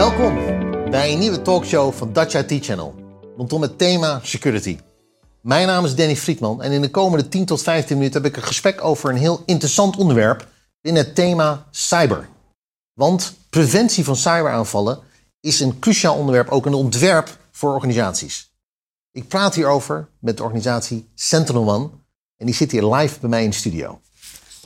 Welkom bij een nieuwe talkshow van Dutch IT Channel rondom het thema security. Mijn naam is Danny Friedman en in de komende 10 tot 15 minuten heb ik een gesprek over een heel interessant onderwerp in het thema cyber. Want preventie van cyberaanvallen is een cruciaal onderwerp, ook een ontwerp voor organisaties. Ik praat hierover met de organisatie Sentinel One en die zit hier live bij mij in de studio.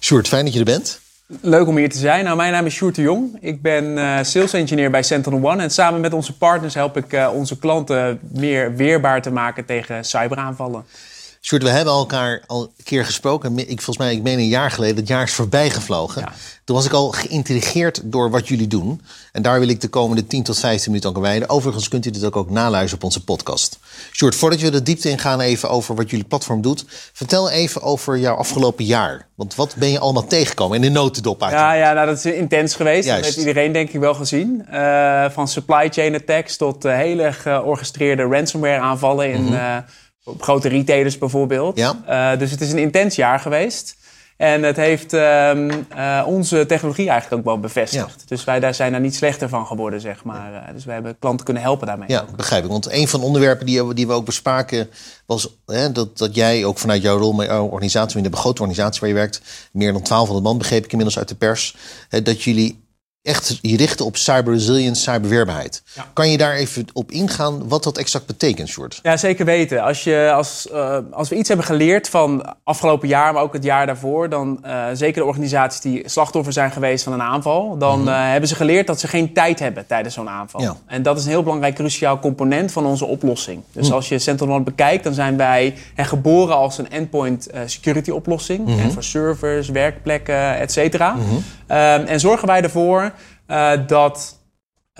Sjoerd, fijn dat je er bent. Leuk om hier te zijn. Nou, mijn naam is Sjoerd de Jong. Ik ben uh, sales engineer bij Sentinel One. En samen met onze partners help ik uh, onze klanten meer weerbaar te maken tegen cyberaanvallen. Sjoerd, we hebben elkaar al een keer gesproken. Ik, volgens mij, ik meen een jaar geleden. Het jaar is voorbij gevlogen. Ja. Toen was ik al geïntrigeerd door wat jullie doen. En daar wil ik de komende 10 tot 15 minuten aan wijden. Overigens kunt u dit ook, ook naluisteren op onze podcast. Sjoerd, voordat we de diepte ingaan even over wat jullie platform doet. Vertel even over jouw afgelopen jaar. Want wat ben je allemaal tegengekomen in de notendop Ja, ja nou, dat is intens geweest. Juist. Dat heeft iedereen denk ik wel gezien. Uh, van supply chain attacks tot uh, hele georchestreerde ransomware aanvallen in... Mm -hmm. uh, op grote retailers bijvoorbeeld. Ja. Uh, dus het is een intens jaar geweest. En het heeft um, uh, onze technologie eigenlijk ook wel bevestigd. Ja. Dus wij daar zijn daar niet slechter van geworden, zeg maar. Ja. Uh, dus we hebben klanten kunnen helpen daarmee. Ja, begrijp ik. Want een van de onderwerpen die, die we ook bespraken... was hè, dat, dat jij ook vanuit jouw rol met jouw organisatie... in de grote organisatie waar je werkt... meer dan 1200 man, begreep ik inmiddels uit de pers... Hè, dat jullie echt je richten op cyber resilience, cyberweerbaarheid. Ja. Kan je daar even op ingaan wat dat exact betekent, Short? Ja, zeker weten. Als, je, als, uh, als we iets hebben geleerd van afgelopen jaar, maar ook het jaar daarvoor, dan uh, zeker de organisaties die slachtoffer zijn geweest van een aanval, dan mm -hmm. uh, hebben ze geleerd dat ze geen tijd hebben tijdens zo'n aanval. Ja. En dat is een heel belangrijk, cruciaal component van onze oplossing. Dus mm. als je Sentinel bekijkt, dan zijn wij geboren als een endpoint security oplossing. Mm -hmm. voor servers, werkplekken, et cetera. -hmm. en zorgen wij ervoor dat,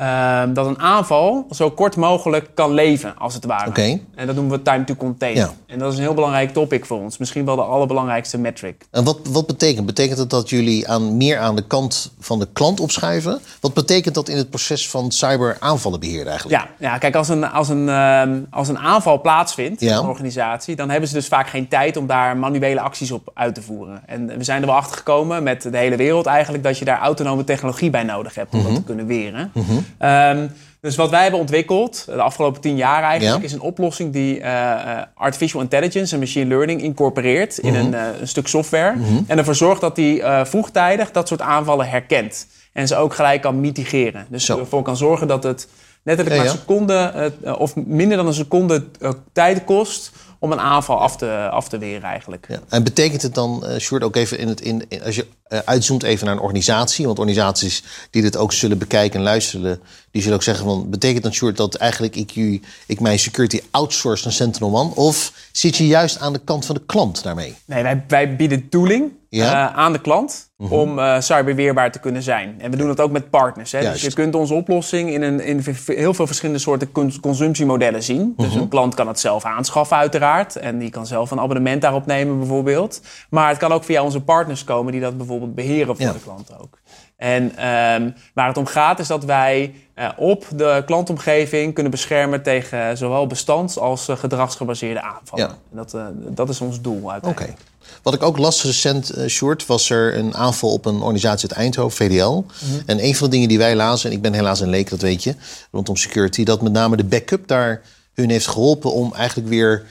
uh, dat een aanval zo kort mogelijk kan leven, als het ware. Okay. En dat noemen we time to contain. Ja. En dat is een heel belangrijk topic voor ons. Misschien wel de allerbelangrijkste metric. En wat, wat betekent? Betekent het dat jullie aan, meer aan de kant van de klant opschuiven? Wat betekent dat in het proces van cyberaanvallenbeheer eigenlijk? Ja, ja kijk, als een, als een, uh, als een aanval plaatsvindt ja. in een organisatie... dan hebben ze dus vaak geen tijd om daar manuele acties op uit te voeren. En we zijn er wel achter gekomen met de hele wereld eigenlijk... dat je daar autonome technologie bij nodig hebt om mm -hmm. dat te kunnen weren. Mm -hmm. Um, dus wat wij hebben ontwikkeld de afgelopen tien jaar eigenlijk... Ja. is een oplossing die uh, artificial intelligence en machine learning incorporeert... in mm -hmm. een, uh, een, stuk software. Mm -hmm. En ervoor zorgt dat die uh, vroegtijdig dat soort aanvallen herkent. En ze ook gelijk kan mitigeren. Dus Zo. ervoor kan zorgen dat het letterlijk ja, ja. een seconde... of minder dan een seconde tijd kost om een aanval af te, af te weren eigenlijk. Ja. En betekent het dan, uh, Sjoerd, ook even in het, in, in als je uitzoomt even naar een organisatie, want organisaties die dit ook zullen bekijken en luisteren, die zullen ook zeggen van, betekent dat, Sjoerd, dat eigenlijk ik, ik mijn security outsource naar Sentinel One, of zit je juist aan de kant van de klant daarmee? Nee, wij, wij bieden tooling ja? uh, aan de klant -hmm. om uh, cyberweerbaar te kunnen zijn. En we doen dat ook met partners. Hè? Dus je kunt onze oplossing in, een, in heel veel verschillende soorten consumptiemodellen zien. Dus een klant kan het zelf aanschaffen uiteraard. En die kan zelf een abonnement daarop nemen bijvoorbeeld. Maar het kan ook via onze partners komen die dat bijvoorbeeld beheren voor ja. de klant ook. En um, waar het om gaat is dat wij uh, op de klantomgeving kunnen beschermen tegen zowel bestands- als uh, gedragsgebaseerde aanvallen. Ja. En dat, uh, dat is ons doel uiteindelijk. Okay. Wat ik ook las recent, uh, Short, was er een aanval op een organisatie uit Eindhoven, VDL. Mm -hmm. En een van de dingen die wij lazen, en ik ben helaas een leek, dat weet je, rondom security, dat met name de backup daar hun heeft geholpen om eigenlijk weer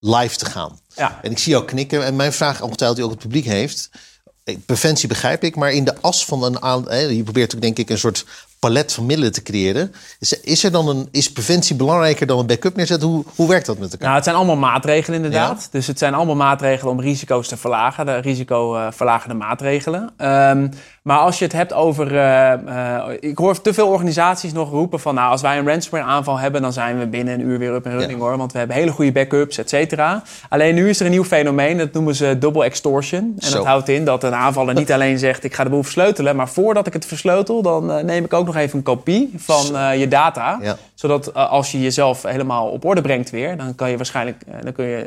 live te gaan. Ja. En ik zie jou knikken. En mijn vraag, ongetwijfeld die ook het publiek heeft. Preventie begrijp ik, maar in de as van een aan. Je probeert ook denk ik een soort palet van middelen te creëren. Is, is, er dan een, is preventie belangrijker dan een backup neerzetten? Hoe, hoe werkt dat met elkaar? Nou, het zijn allemaal maatregelen inderdaad. Ja. Dus het zijn allemaal maatregelen om risico's te verlagen. De risicoverlagende maatregelen. Um, maar als je het hebt over... Uh, uh, ik hoor te veel organisaties nog roepen van... nou, als wij een ransomware aanval hebben... dan zijn we binnen een uur weer up en running ja. hoor. Want we hebben hele goede backups, et cetera. Alleen nu is er een nieuw fenomeen. Dat noemen ze double extortion. En Zo. dat houdt in dat een aanvaller niet alleen zegt... ik ga de boel versleutelen. Maar voordat ik het versleutel... dan uh, neem ik ook nog even een kopie van je data. Ja. Zodat als je jezelf helemaal op orde brengt weer... dan kan je waarschijnlijk dan kun je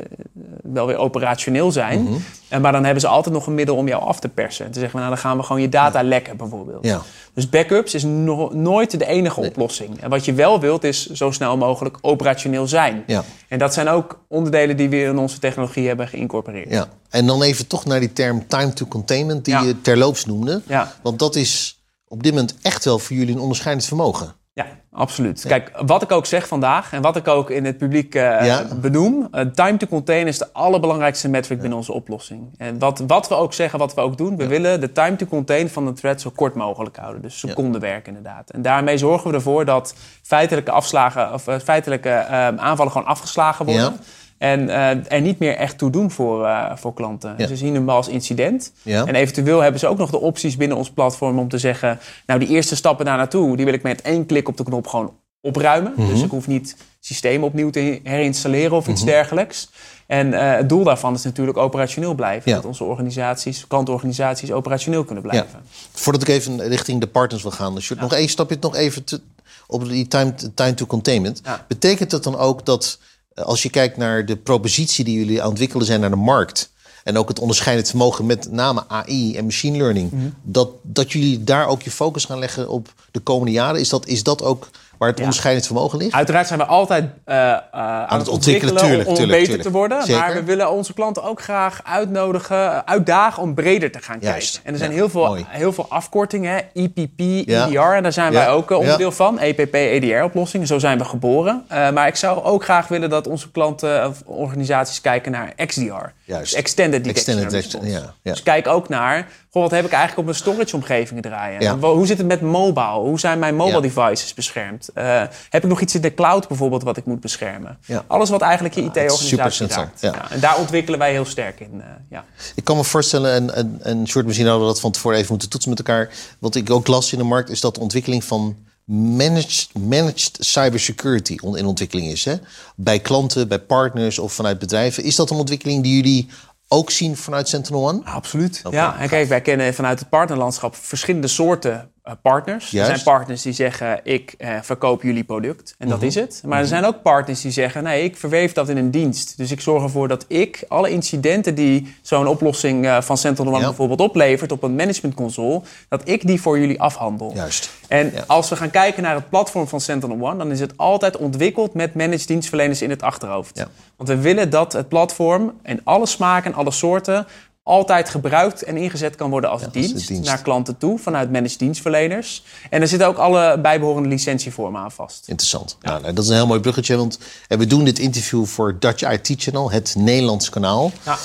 wel weer operationeel zijn. Mm -hmm. maar dan hebben ze altijd nog een middel om jou af te persen. En te zeggen, nou, dan gaan we gewoon je data lekken bijvoorbeeld. Ja. Dus backups is no nooit de enige nee. oplossing. En wat je wel wilt is zo snel mogelijk operationeel zijn. Ja. En dat zijn ook onderdelen die we in onze technologie hebben geïncorporeerd. Ja. En dan even toch naar die term time to containment die je terloops noemde. Ja. Want dat is op dit moment echt wel voor jullie een onderscheidend vermogen. Ja, absoluut. Kijk, wat ik ook zeg vandaag en wat ik ook in het publiek uh, benoem, uh, time to contain is de allerbelangrijkste metric binnen onze oplossing. En wat, wat we ook zeggen, wat we ook doen, we willen de time to contain van een thread zo kort mogelijk houden. Dus secondenwerk inderdaad. En daarmee zorgen we ervoor dat feitelijke afslagen of uh, feitelijke aanvallen gewoon afgeslagen worden. En uh, er niet meer echt toe doen voor, uh, voor klanten. Ja. Ze zien hem als incident. Ja. En eventueel hebben ze ook nog de opties binnen ons platform om te zeggen... nou, die eerste stappen daar naartoe, die wil ik met één klik op de knop gewoon opruimen. Mm -hmm. Dus ik hoef niet systeem opnieuw te herinstalleren of iets mm -hmm. dergelijks. En uh, het doel daarvan is natuurlijk operationeel blijven. Ja. Dat onze organisaties, klantorganisaties operationeel kunnen blijven. Voordat ik even richting de partners wil gaan... Dus nog één stapje nog even te, op die time, time to containment. Betekent dat dan ook dat als je kijkt naar de propositie die jullie aan het ontwikkelen zijn naar de markt. En ook het onderscheidend vermogen met name AI en machine learning. Mm -hmm. dat, dat jullie daar ook je focus gaan leggen op de komende jaren. Is dat, is dat ook waar het ja. onderscheidend vermogen ligt? Uiteraard zijn we altijd uh, uh, aan, aan, het ontwikkelen, tuurlijk, om, om tuurlijk, beter tuurlijk. te worden. Zeker. Maar we willen onze klanten ook graag uitnodigen, uitdagen om breder te gaan Juist. kijken. En er zijn ja, heel, veel, heel veel afkortingen, EPP, EDR. En daar zijn wij ook onderdeel van. EPP, EDR-oplossingen. Zo zijn we geboren. Maar ik zou ook graag willen dat onze klanten of organisaties kijken naar XDR. Juist. Dus Extended Detection Extended Response. Dus kijk ook naar Goh, wat heb ik eigenlijk op mijn storage-omgevingen draaien? Ja. Hoe zit het met mobile? Hoe zijn mijn mobile ja. devices beschermd? Uh, heb ik nog iets in de cloud bijvoorbeeld wat ik moet beschermen? Ja. Alles wat eigenlijk je IT-organisatie raakt. Ja. En daar ontwikkelen wij heel sterk in. Uh, ja. Ik kan me voorstellen, en, en, en short misschien hadden we dat van tevoren even moeten toetsen met elkaar. Wat ik ook las in de markt is dat de ontwikkeling van managed, managed cybersecurity in ontwikkeling is. Hè? Bij klanten, bij partners of vanuit bedrijven. Is dat een ontwikkeling die jullie ook zien vanuit Sentinel One? Absoluut. Okay. Ja, en kijk, wij kennen vanuit het partnerlandschap verschillende soorten partners. Juist. Er zijn partners die zeggen, ik uh, verkoop jullie product en dat -hmm. is het. Maar er zijn ook partners die zeggen, nee, ik verweef dat in een dienst. Dus ik zorg ervoor dat ik alle incidenten die zo'n oplossing uh, van Sentinel One ja. bijvoorbeeld oplevert op een management console, dat ik die voor jullie afhandel. Juist. En ja. als we gaan kijken naar het platform van Sentinel One, dan is het altijd ontwikkeld met managed dienstverleners in het achterhoofd. Ja. Want we willen dat het platform in alle smaken en alle soorten altijd gebruikt en ingezet kan worden als, ja, dienst, als dienst, naar klanten toe vanuit managed dienstverleners. En er zitten ook alle bijbehorende licentievormen aan vast. Interessant. Ja. Nou, dat is een heel mooi bruggetje, want we doen dit interview voor Dutch IT Channel, het Nederlands kanaal. Ja.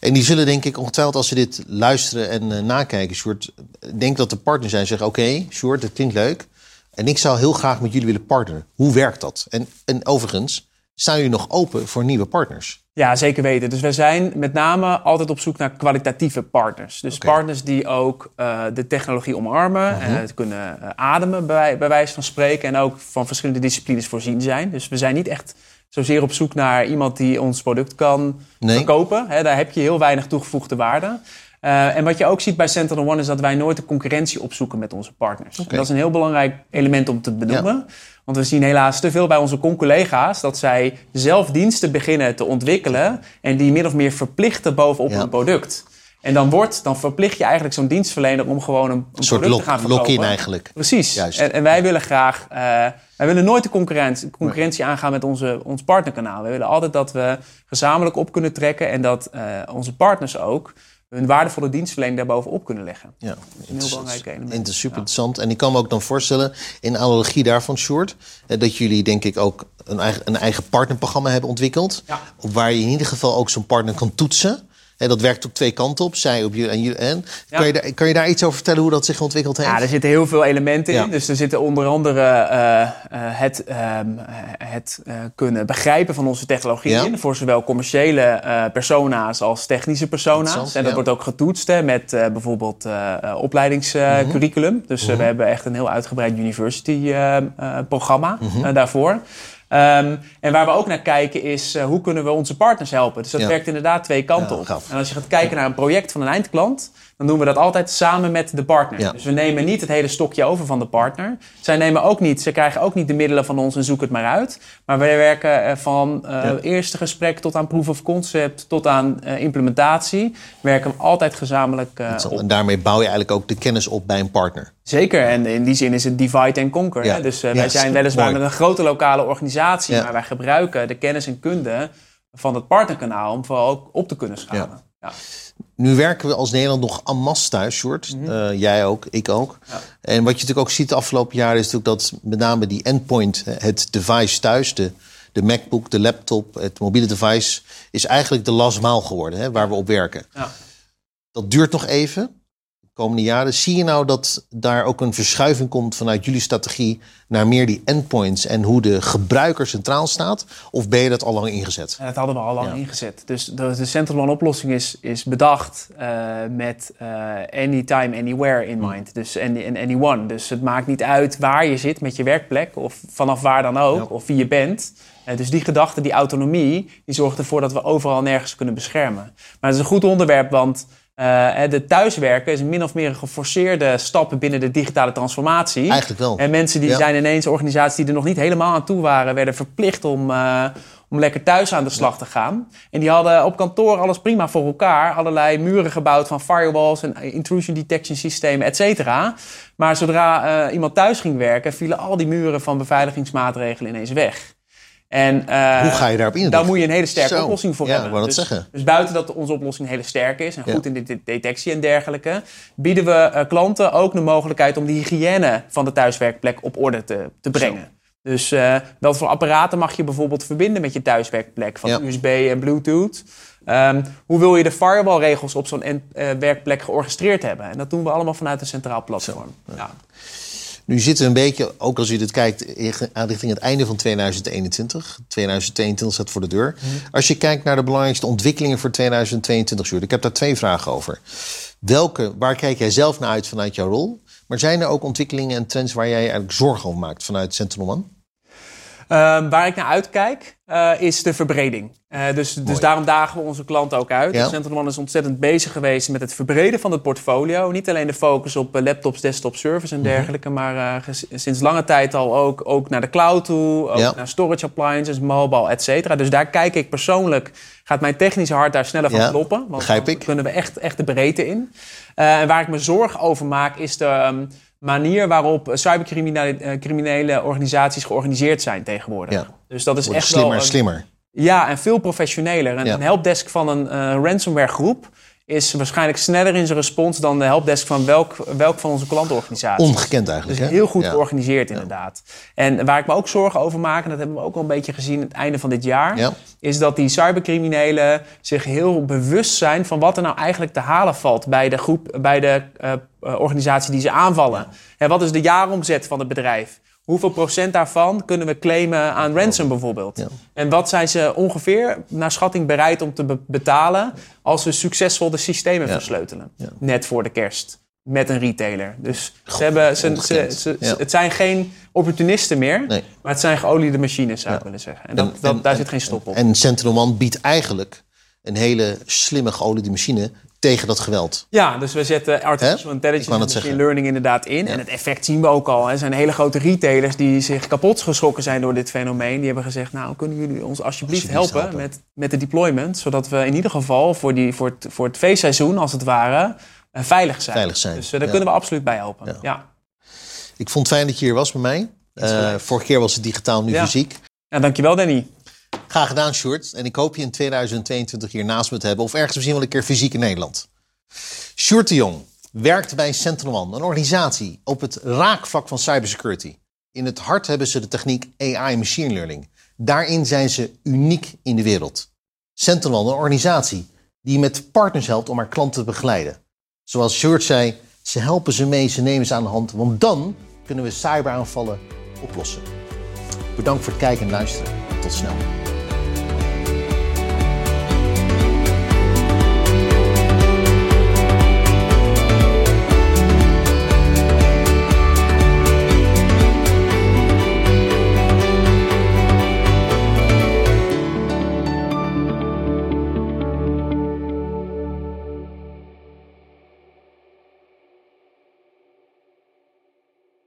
En die zullen denk ik ongetwijfeld als ze dit luisteren en uh, nakijken, Sjoerd, denk dat de partners zijn en zeggen, oké, okay, Sjoerd, dat klinkt leuk. En ik zou heel graag met jullie willen partneren. Hoe werkt dat? En, en overigens, staan jullie nog open voor nieuwe partners? Ja, zeker weten. Dus we zijn met name altijd op zoek naar kwalitatieve partners. Dus okay. partners die ook uh, de technologie omarmen, -huh. en kunnen uh, ademen bij, bij wijze van spreken en ook van verschillende disciplines voorzien zijn. Dus we zijn niet echt zozeer op zoek naar iemand die ons product kan nee. verkopen. He, daar heb je heel weinig toegevoegde waarde. Uh, en wat je ook ziet bij Sentinel One is dat wij nooit de concurrentie opzoeken met onze partners. Okay. Dat is een heel belangrijk element om te benoemen. Ja. Want we zien helaas te veel bij onze collega's dat zij zelf diensten beginnen te ontwikkelen en die min of meer verplichten bovenop ja. een product. En dan wordt, dan verplicht je eigenlijk zo'n dienstverlener om gewoon een, een, een soort product te gaan verkopen. lock-in eigenlijk. Precies. Juist. En, en wij willen graag, uh, wij willen nooit de concurrentie, concurrentie aangaan met onze, ons partnerkanaal. We willen altijd dat we gezamenlijk op kunnen trekken en dat uh, onze partners ook hun waardevolle dienstverlening daarbovenop kunnen leggen. Ja, dat is een heel belangrijk element. Het is super interessant. En ik kan me ook dan voorstellen, in analogie daarvan, Short, dat jullie denk ik ook een eigen, een eigen partnerprogramma hebben ontwikkeld. Ja. Waar je in ieder geval ook zo'n partner kan toetsen. En dat werkt op twee kanten op, zij op je en je. En. Ja. Kan, je daar, kan je daar iets over vertellen hoe dat zich ontwikkeld heeft? Ja, er zitten heel veel elementen ja. in. Dus er zitten onder andere uh, uh, het, uh, het kunnen begrijpen van onze technologie ja. in. Voor zowel commerciële persona's als technische persona's. En dat wordt ook getoetst hè, met bijvoorbeeld opleidingscurriculum. -hmm. Dus -hmm. we hebben echt een heel uitgebreid university programma -hmm. daarvoor. Um, en waar we ook naar kijken is uh, hoe kunnen we onze partners helpen. Dus dat ja. werkt inderdaad twee kanten ja, op. En als je gaat kijken naar een project van een eindklant, dan doen we dat altijd samen met de partner. Ja. Dus we nemen niet het hele stokje over van de partner. Zij nemen ook niet, ze krijgen ook niet de middelen van ons en zoek het maar uit. Maar wij werken van uh, ja. eerste gesprek tot aan proof of concept tot aan uh, implementatie. Werken we altijd gezamenlijk uh, op. En daarmee bouw je eigenlijk ook de kennis op bij een partner. Zeker, en in die zin is het divide and conquer. Ja. Dus wij zijn weliswaar met een grote lokale organisatie, maar wij gebruiken de kennis en kunde van het partnerkanaal om vooral ook op te kunnen schalen. Ja. Nu werken we als Nederland nog en masse thuis, Sjoerd. Eh, jij ook, ik ook. Ja. En wat je natuurlijk ook ziet de afgelopen jaren... is natuurlijk dat met name die endpoint, het device thuis... de, de MacBook, de laptop, het mobiele device... is eigenlijk de lasmaal geworden, hè, waar we op werken. Ja. Dat duurt nog even, komende jaren. Zie je nou dat daar ook een verschuiving komt vanuit jullie strategie... naar meer die endpoints en hoe de gebruiker centraal staat? Of ben je dat al lang ingezet? En dat hadden we al lang Ja. ingezet. Dus de, de Central One oplossing is, is bedacht eh, met eh, anytime, anywhere in mind. Dus any, anyone. Dus het maakt niet uit waar je zit met je werkplek of vanaf waar dan ook, Ja. of wie je bent. Eh, dus die gedachte, die autonomie, die zorgt ervoor dat we overal en nergens kunnen beschermen. Maar het is een goed onderwerp, want eh, de thuiswerken is min of meer een geforceerde stap binnen de digitale transformatie. Eigenlijk wel. En mensen die Ja. zijn ineens organisaties die er nog niet helemaal aan toe waren, werden verplicht om, eh, om lekker thuis aan de slag te gaan. En die hadden op kantoor alles prima voor elkaar. Allerlei muren gebouwd van firewalls en intrusion detection systemen, et cetera. Maar zodra eh, iemand thuis ging werken, vielen al die muren van beveiligingsmaatregelen ineens weg. En, eh, Hoe ga je daarop in? Daar moet je een hele sterke Zo. oplossing voor Ja, hebben. dat dus, zeggen. dus buiten dat onze oplossing heel sterk is en Ja. goed in de de- detectie en dergelijke, bieden we eh, klanten ook de mogelijkheid om de hygiëne van de thuiswerkplek op orde te, te brengen. Dus wat voor apparaten mag je bijvoorbeeld verbinden met je thuiswerkplek van Ja. USB en Bluetooth? Ehm, hoe wil je de firewallregels op zo'n werkplek georchestreerd hebben? En dat doen we allemaal vanuit een centraal platform. Nu zitten we een beetje, ook als u dit kijkt, aan richting het einde van 2021. 2022 staat voor de deur. Mhm. Als je kijkt naar de belangrijkste ontwikkelingen voor 2022, Sjoerd, ik heb daar twee vragen over. Welke, waar kijk jij zelf naar uit vanuit jouw rol? Maar zijn er ook ontwikkelingen en trends waar jij eigenlijk zorgen over maakt vanuit Central One? Ehm, waar ik naar uitkijk, eh, is de verbreding. Eh, dus, dus daarom dagen we onze klanten ook uit. Ja. Central One is ontzettend bezig geweest met het verbreden van het portfolio. Niet alleen de focus op eh, laptops, desktop, servers Mhm. en dergelijke, maar sinds lange tijd al ook, ook naar de cloud toe, ook Ja. naar storage appliances, mobile, et cetera. Dus daar kijk ik persoonlijk, gaat mijn technische hart daar sneller van Ja, kloppen. Want ik. kunnen we echt, echt de breedte in. En waar ik me zorgen over maak, is de ehm, manier waarop cybercriminele eh, organisaties georganiseerd zijn tegenwoordig. Ja. Dus dat is Wordt echt slimmer wel en een- slimmer. ja, en veel professioneler. Een, Ja. helpdesk van een eh, ransomware groep is waarschijnlijk sneller in zijn respons dan de helpdesk van welk, welk van onze klantorganisaties. Ongekend eigenlijk. Dus heel goed georganiseerd inderdaad. En waar ik me ook zorgen over maak, en dat hebben we ook al een beetje gezien aan het einde van dit jaar, Ja. is dat die cybercriminelen zich heel bewust zijn van wat er nou eigenlijk te halen valt bij de groep, bij de eh, eh, organisatie die ze aanvallen. En wat is de jaaromzet van het bedrijf? Hoeveel procent daarvan kunnen we claimen aan ransom bijvoorbeeld? Ja. En wat zijn ze ongeveer naar schatting bereid om te be- betalen als we succesvol de systemen Ja. versleutelen? Ja. Net voor de kerst. Met een retailer. Dus ze hebben, ze, ze, ze- het zijn geen opportunisten meer, Nee. maar het zijn geoliede machines, zou ik willen zeggen. En, dat, En- dat, en- daar zit geen stop op. En Central One biedt eigenlijk een hele slimme geoliede machine tegen dat geweld. Ja, dus we zetten artificial intelligence en machine zeggen. learning inderdaad in. En het effect zien we ook al. Er zijn hele grote retailers die zich kapot geschrokken zijn door dit fenomeen. Die hebben gezegd, nou kunnen jullie ons alsjeblieft, Alsjeblieft helpen, helpen. Met, met de deployment. Zodat we in ieder geval voor, die, voor, het, voor het feestseizoen, als het ware, eh, veilig zijn. Veilig zijn, Dus eh, daar ja. kunnen we absoluut bij helpen. Ja. Ja. Ik vond het fijn dat je hier was bij mij. Eh, vorige keer was het digitaal, nu Ja. fysiek. Ja, dankjewel Danny. Graag gedaan, Sjoerd. En ik hoop je in 2022 hier naast me te hebben. Of ergens misschien wel een keer fysiek in Nederland. Sjoerd de Jong werkt bij One, een organisatie op het raakvlak van cybersecurity. In het hart hebben ze de techniek AI machine learning. Daarin zijn ze uniek in de wereld. One, een organisatie die met partners helpt om haar klanten te begeleiden. Zoals Sjoerd zei, ze helpen ze mee, ze nemen ze aan de hand. Want dan kunnen we cyberaanvallen oplossen. Bedankt voor het kijken en luisteren. Tot snel.